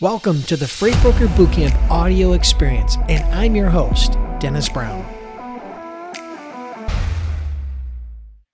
Welcome to the Freight Broker Bootcamp audio experience, and I'm your host, Dennis Brown.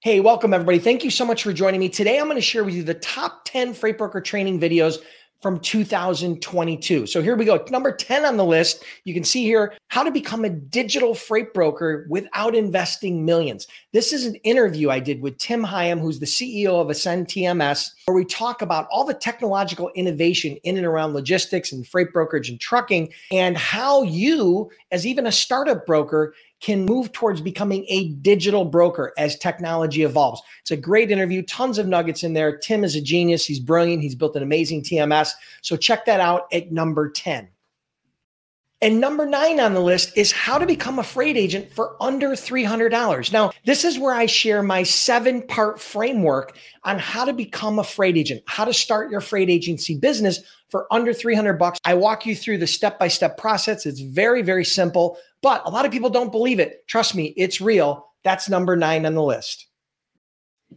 Hey, welcome everybody. Thank you so much for joining me. Today, I'm going to share with you the top 10 freight broker training videos from 2022. So here we go. Number 10 on the list, you can see here how to become a digital freight broker without investing millions. This is an interview I did with Tim Hyam, who's the CEO of Ascend TMS, where we talk about all the technological innovation in and around logistics and freight brokerage and trucking, and how you, as even a startup broker, can move towards becoming a digital broker as technology evolves. It's a great interview, tons of nuggets in there. Tim is a genius. He's brilliant. He's built an amazing TMS. So check that out at number 10. And number nine on the list is how to become a freight agent for under $300. Now, this is where I share my seven part framework on how to become a freight agent, how to start your freight agency business for under 300 bucks. I walk you through the step by step process. It's very, very simple, but a lot of people don't believe it. Trust me, it's real. That's number nine on the list.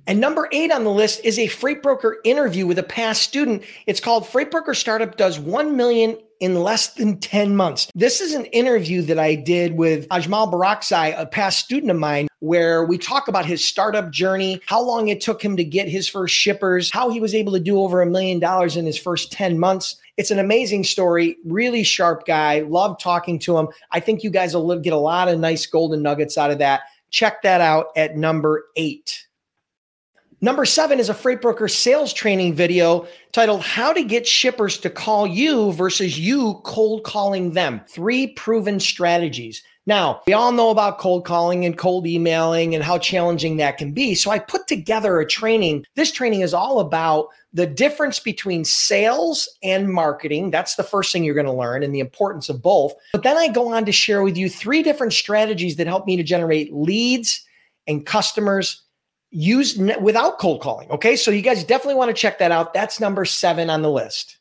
And number eight on the list is a freight broker interview with a past student. It's called Freight Broker Startup Does 1 Million in less than 10 months. This is an interview that I did with Ajmal Barakzai, a past student of mine, where we talk about his startup journey, how long it took him to get his first shippers, how he was able to do over a million dollars in his first 10 months. It's an amazing story, really sharp guy. Love talking to him. I think you guys will get a lot of nice golden nuggets out of that. Check that out at number eight. Number seven is a freight broker sales training video titled How to Get Shippers to Call You versus You Cold Calling Them. Three proven strategies. Now, we all know about cold calling and cold emailing and how challenging that can be. So I put together a training. This training is all about the difference between sales and marketing. That's the first thing you're going to learn and the importance of both. But then I go on to share with you three different strategies that help me to generate leads and customers used without cold calling. Okay. So you guys definitely want to check that out. That's number seven on the list.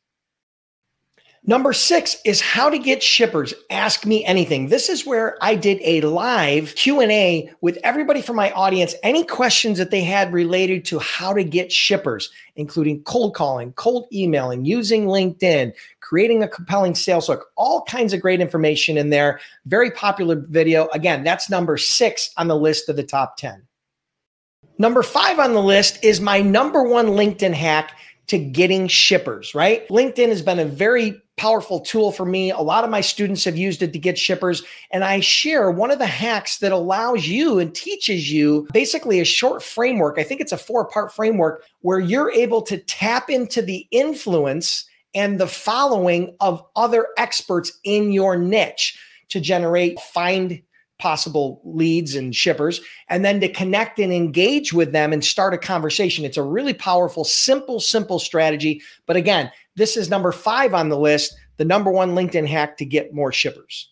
Number six is how to get shippers. Ask me anything. This is where I did a live Q&A with everybody from my audience. Any questions that they had related to how to get shippers, including cold calling, cold emailing, using LinkedIn, creating a compelling sales hook, all kinds of great information in there. Very popular video. Again, that's number six on the list of the top 10. Number five on the list is my number one LinkedIn hack to getting shippers, right? LinkedIn has been a very powerful tool for me. A lot of my students have used it to get shippers. And I share one of the hacks that allows you and teaches you basically a short framework. I think it's a four part framework where you're able to tap into the influence and the following of other experts in your niche to generate, find possible leads and shippers, and then to connect and engage with them and start a conversation. It's a really powerful, simple, simple strategy. But again, this is number five on the list, the number one LinkedIn hack to get more shippers.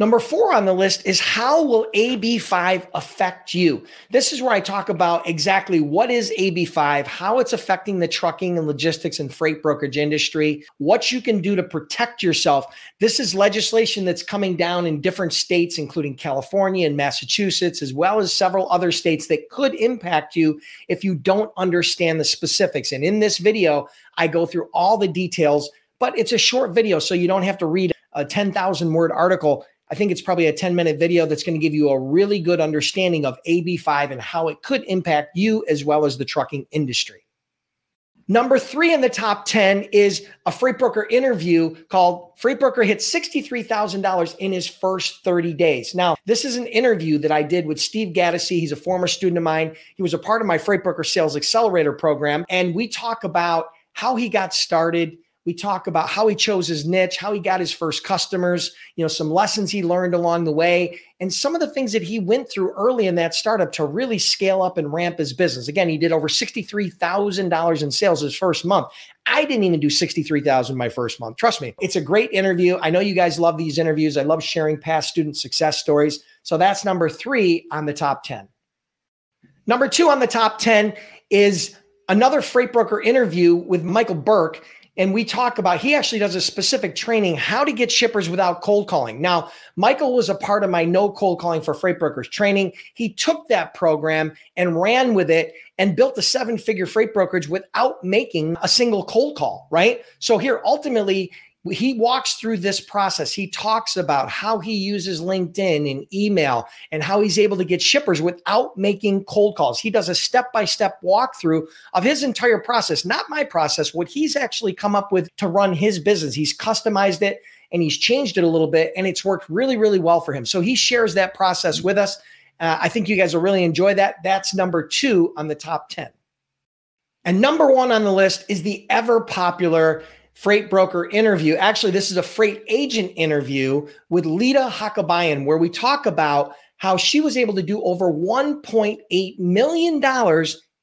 Number four on the list is how will AB5 affect you? This is where I talk about exactly what is AB5, how it's affecting the trucking and logistics and freight brokerage industry, what you can do to protect yourself. This is legislation that's coming down in different states, including California and Massachusetts, as well as several other states that could impact you if you don't understand the specifics. And in this video, I go through all the details, but it's a short video, so you don't have to read a 10,000 word article I think it's probably a 10 minute video that's going to give you a really good understanding of AB5 and how it could impact you as well as the trucking industry. Number three in the top 10 is a freight broker interview called Freight Broker Hit $63,000 in his first 30 days. Now, this is an interview that I did with Steve Gaddisy. He's a former student of mine. He was a part of my Freight Broker Sales Accelerator program. And we talk about how he got started, we talk about how he chose his niche, how he got his first customers, you know, some lessons he learned along the way, and some of the things that he went through early in that startup to really scale up and ramp his business. Again, he did over $63,000 in sales his first month. I didn't even do 63,000 my first month. Trust me. It's a great interview. I know you guys love these interviews. I love sharing past student success stories. So that's number 3 on the top 10. Number 2 on the top 10 is another freight broker interview with Michael Burke and we talk about he actually does a specific training how to get shippers without cold calling. Now michael was a part of my no cold calling for freight brokers training. He took that program and ran with it and built a seven figure freight brokerage without making a single cold call right? So here ultimately he walks through this process. He talks about how he uses LinkedIn and email and how he's able to get shippers without making cold calls. He does a step by step walkthrough of his entire process, not my process, what he's actually come up with to run his business. He's customized it and he's changed it a little bit and it's worked really, really well for him. So he shares that process with us. Uh, I think you guys will really enjoy that. That's number two on the top 10. And number one on the list is the ever popular freight broker interview. Actually, this is a freight agent interview with Lita Hakabayan, where we talk about how she was able to do over $1.8 million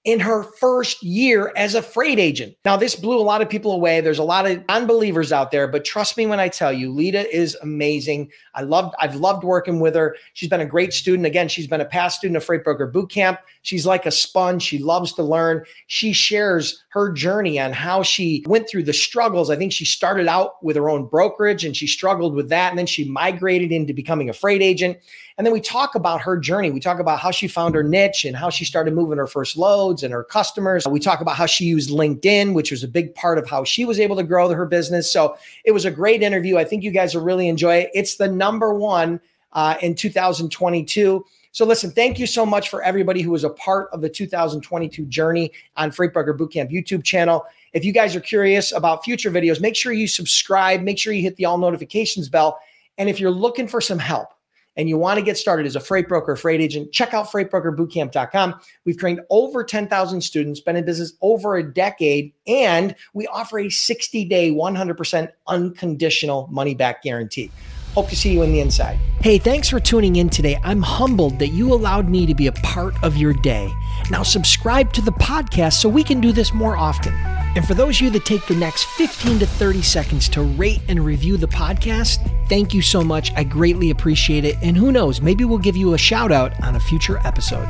in her first year as a freight agent. Now, this blew a lot of people away. There's a lot of unbelievers out there, but trust me when I tell you, Lita is amazing. I loved, I've loved working with her. She's been a great student. Again, she's been a past student of Freight Broker Boot Camp. She's like a sponge. She loves to learn. She shares her journey on how she went through the struggles. I think she started out with her own brokerage and she struggled with that. And then she migrated into becoming a freight agent. And then we talk about her journey. We talk about how she found her niche and how she started moving her first loads and her customers. We talk about how she used LinkedIn, which was a big part of how she was able to grow her business. So it was a great interview. I think you guys will really enjoy it. It's the number one uh, in 2022. So listen, thank you so much for everybody who was a part of the 2022 journey on Freight Broker Bootcamp YouTube channel. If you guys are curious about future videos, make sure you subscribe, make sure you hit the all notifications bell. And if you're looking for some help, and you want to get started as a freight broker, freight agent, check out freightbrokerbootcamp.com. We've trained over 10,000 students, been in business over a decade, and we offer a 60 day, 100% unconditional money back guarantee. Hope to see you in the inside. Hey, thanks for tuning in today. I'm humbled that you allowed me to be a part of your day. Now, subscribe to the podcast so we can do this more often. And for those of you that take the next 15 to 30 seconds to rate and review the podcast, thank you so much. I greatly appreciate it. And who knows, maybe we'll give you a shout out on a future episode.